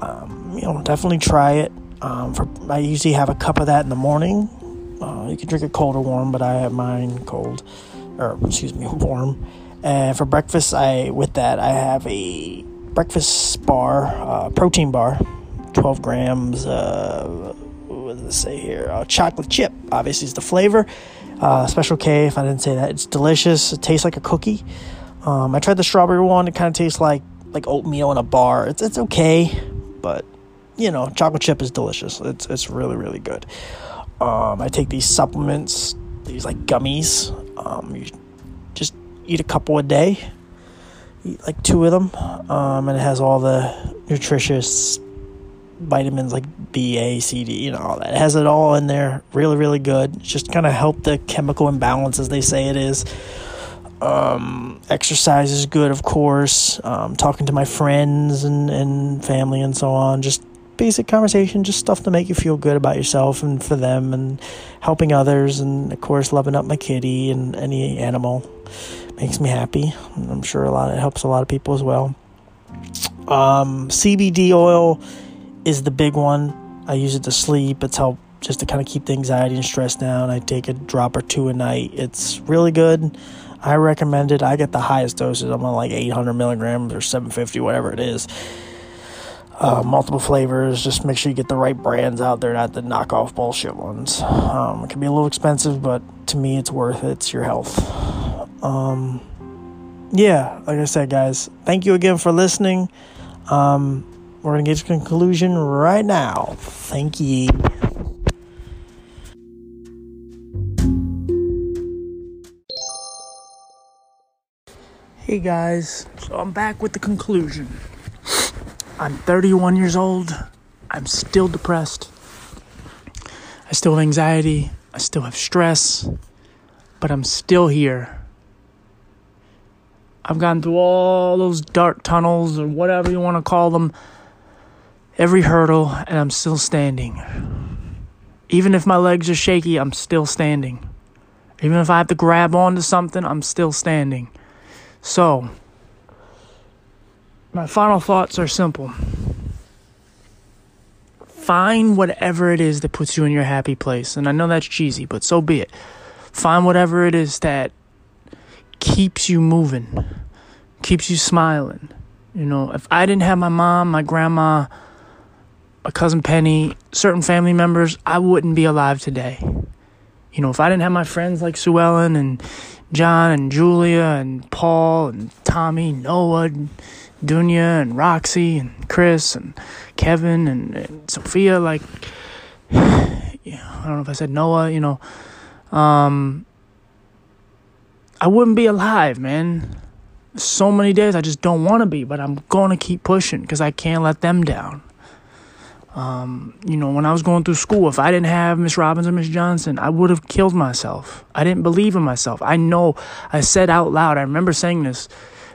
um, you know, definitely try it. Um, for I usually have a cup of that in the morning. Uh, you can drink it cold or warm, but I have mine cold, or excuse me, warm. And for breakfast, I with that I have a breakfast bar, uh, protein bar, 12 grams. Uh, what does it say here? Uh, chocolate chip, obviously, is the flavor. Uh, Special K, if I didn't say that. It's delicious. It tastes like a cookie. Um, I tried the strawberry one. It kind of tastes like like oatmeal in a bar. It's it's okay, but you know, chocolate chip is delicious. It's it's really really good. Um, I take these supplements, these like gummies. Um, you just eat a couple a day. Eat like two of them, um, and it has all the nutritious vitamins like B, A, C, D, you know, all that. It has it all in there. Really, really good. It's just kind of help the chemical imbalance as they say it is. Um, exercise is good, of course. Um, talking to my friends and, and family and so on. Just basic conversation, just stuff to make you feel good about yourself and for them and helping others. And of course, loving up my kitty and any animal makes me happy. I'm sure a lot, it helps a lot of people as well. Um, CBD oil is the big one. I use it to sleep. It's helped just to kind of keep the anxiety and stress down. I take a drop or two a night. It's really good. I recommend it. I get the highest doses. I'm on like 800 milligrams or 750, whatever it is. Uh, multiple flavors. Just make sure you get the right brands out there, not the knockoff bullshit ones. Um, it can be a little expensive, but to me, it's worth it. It's your health. Um, yeah, like I said, guys, thank you again for listening. Um, we're going to get to conclusion right now. Thank you. Hey guys, so I'm back with the conclusion. I'm 31 years old. I'm still depressed. I still have anxiety. I still have stress. But I'm still here. I've gone through all those dark tunnels or whatever you want to call them, every hurdle, and I'm still standing. Even if my legs are shaky, I'm still standing. Even if I have to grab onto something, I'm still standing. So, my final thoughts are simple. Find whatever it is that puts you in your happy place. And I know that's cheesy, but so be it. Find whatever it is that keeps you moving, keeps you smiling. You know, if I didn't have my mom, my grandma, my cousin Penny, certain family members, I wouldn't be alive today. You know, if I didn't have my friends like Sue Ellen and John and Julia and Paul and Tommy, Noah, and Dunya and Roxy and Chris and Kevin and, and Sophia. Like, (sighs) I don't know if I said Noah, you know. Um, I wouldn't be alive, man. So many days I just don't want to be, but I'm going to keep pushing because I can't let them down. Um, you know, when I was going through school, if I didn't have Miss Robbins or Miss Johnson, I would have killed myself. I didn't believe in myself. I know I said out loud, I remember saying this,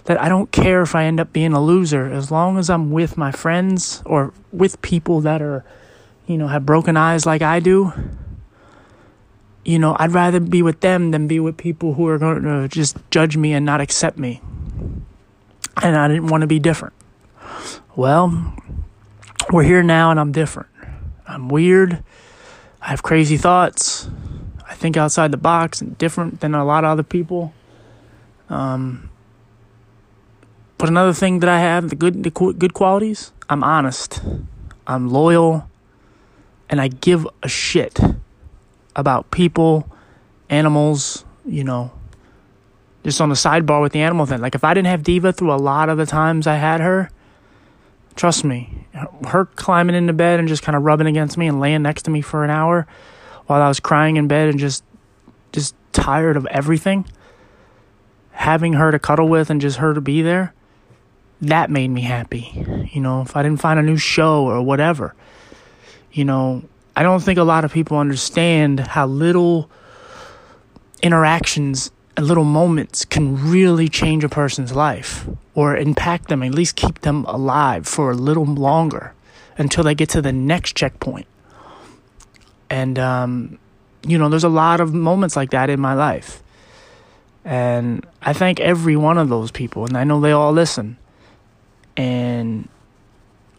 that I don't care if I end up being a loser as long as I'm with my friends or with people that are, you know, have broken eyes like I do. You know, I'd rather be with them than be with people who are going to just judge me and not accept me. And I didn't want to be different. Well, we're here now and I'm different. I'm weird. I have crazy thoughts. I think outside the box and different than a lot of other people. Um, but another thing that I have, the good, the good qualities, I'm honest. I'm loyal. And I give a shit about people, animals, you know, just on the sidebar with the animal thing. Like if I didn't have Diva through a lot of the times I had her, Trust me, her climbing into bed and just kind of rubbing against me and laying next to me for an hour while I was crying in bed and just just tired of everything. Having her to cuddle with and just her to be there, that made me happy. You know, if I didn't find a new show or whatever. You know, I don't think a lot of people understand how little interactions little moments can really change a person's life or impact them, at least keep them alive for a little longer until they get to the next checkpoint. And, um, you know, there's a lot of moments like that in my life. And I thank every one of those people, and I know they all listen. And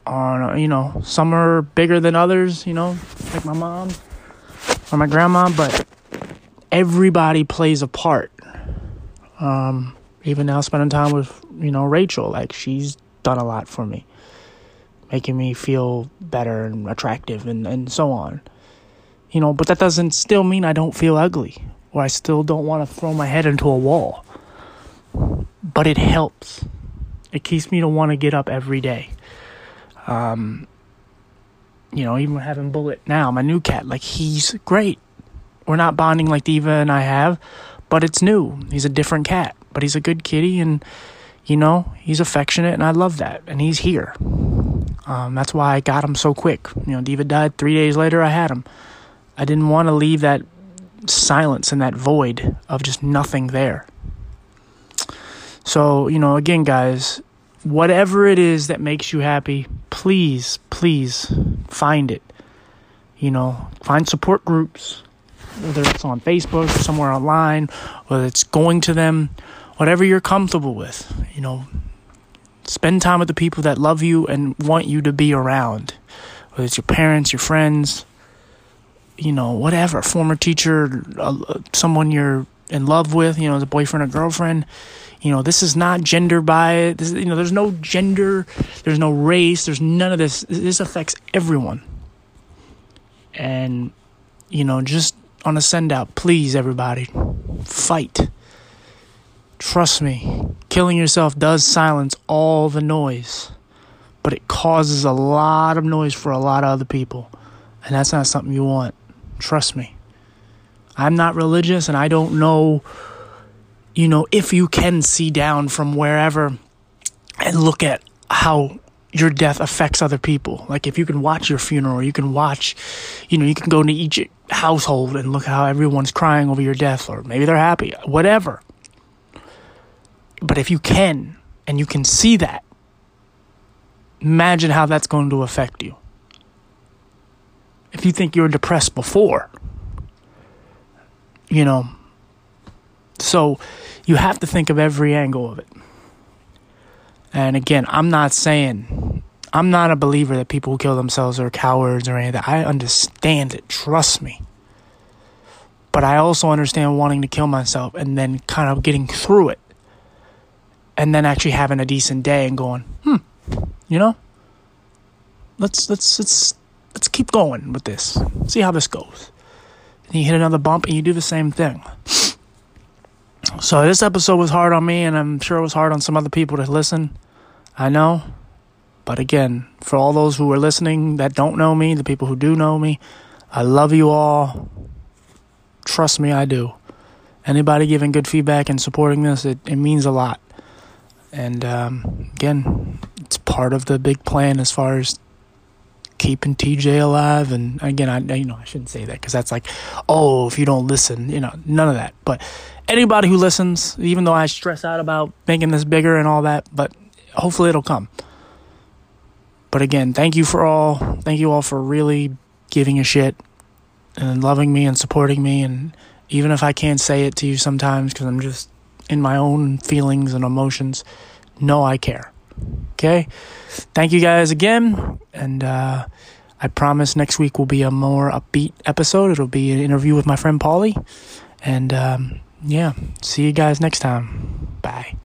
on, you know, some are bigger than others, you know, like my mom or my grandma, but everybody plays a part um, even now, spending time with you know Rachel, like she's done a lot for me, making me feel better and attractive, and and so on. You know, but that doesn't still mean I don't feel ugly or I still don't want to throw my head into a wall. But it helps. It keeps me to want to get up every day. Um, you know, even having Bullet now, my new cat, like he's great. We're not bonding like Diva and I have, but it's new. He's a different cat, but he's a good kitty, and you know he's affectionate, and I love that. And he's here. Um, that's why I got him so quick. You know, Diva died three days later. I had him. I didn't want to leave that silence and that void of just nothing there. So, you know, again, guys, whatever it is that makes you happy, please, please find it. You know, find support groups, whether it's on Facebook or somewhere online, whether it's going to them, whatever you're comfortable with. You know, spend time with the people that love you and want you to be around. whether it's your parents, your friends, you know, whatever, former teacher, someone you're in love with, you know, as a boyfriend or girlfriend. You know, this is not gender bias. This, you know, there's no gender, there's no race, there's none of this. This affects everyone. And, you know, just on a send out, please, everybody, fight. Trust me, killing yourself does silence all the noise, but it causes a lot of noise for a lot of other people. And that's not something you want. Trust me. I'm not religious and I don't know, you know, if you can see down from wherever and look at how your death affects other people. Like if you can watch your funeral, you can watch, you know, you can go into each household and look how everyone's crying over your death, or maybe they're happy, whatever. But if you can, and you can see that, imagine how that's going to affect you. If you think you're depressed before, you know, so you have to think of every angle of it. And again, I'm not saying I'm not a believer that people who kill themselves are cowards or anything. I understand it. Trust me. But I also understand wanting to kill myself and then kind of getting through it. And then actually having a decent day and going, hmm, you know, let's let's let's let's keep going with this. See how this goes. And you hit another bump and you do the same thing. So this episode was hard on me and I'm sure it was hard on some other people to listen. I know. But again, for all those who are listening that don't know me, the people who do know me, I love you all. Trust me, I do. Anybody giving good feedback and supporting this, it, it means a lot. And um, again, it's part of the big plan as far as keeping TJ alive. And again, I you know I shouldn't say that because that's like, oh, if you don't listen, you know, none of that. But anybody who listens, even though I stress out about making this bigger and all that, but hopefully it'll come. But again, thank you for all. Thank you all for really giving a shit and loving me and supporting me. And even if I can't say it to you sometimes because I'm just in my own feelings and emotions, know I care. Okay? Thank you guys again. And uh, I promise next week will be a more upbeat episode. It'll be an interview with my friend Paulie. And um, yeah, see you guys next time. Bye.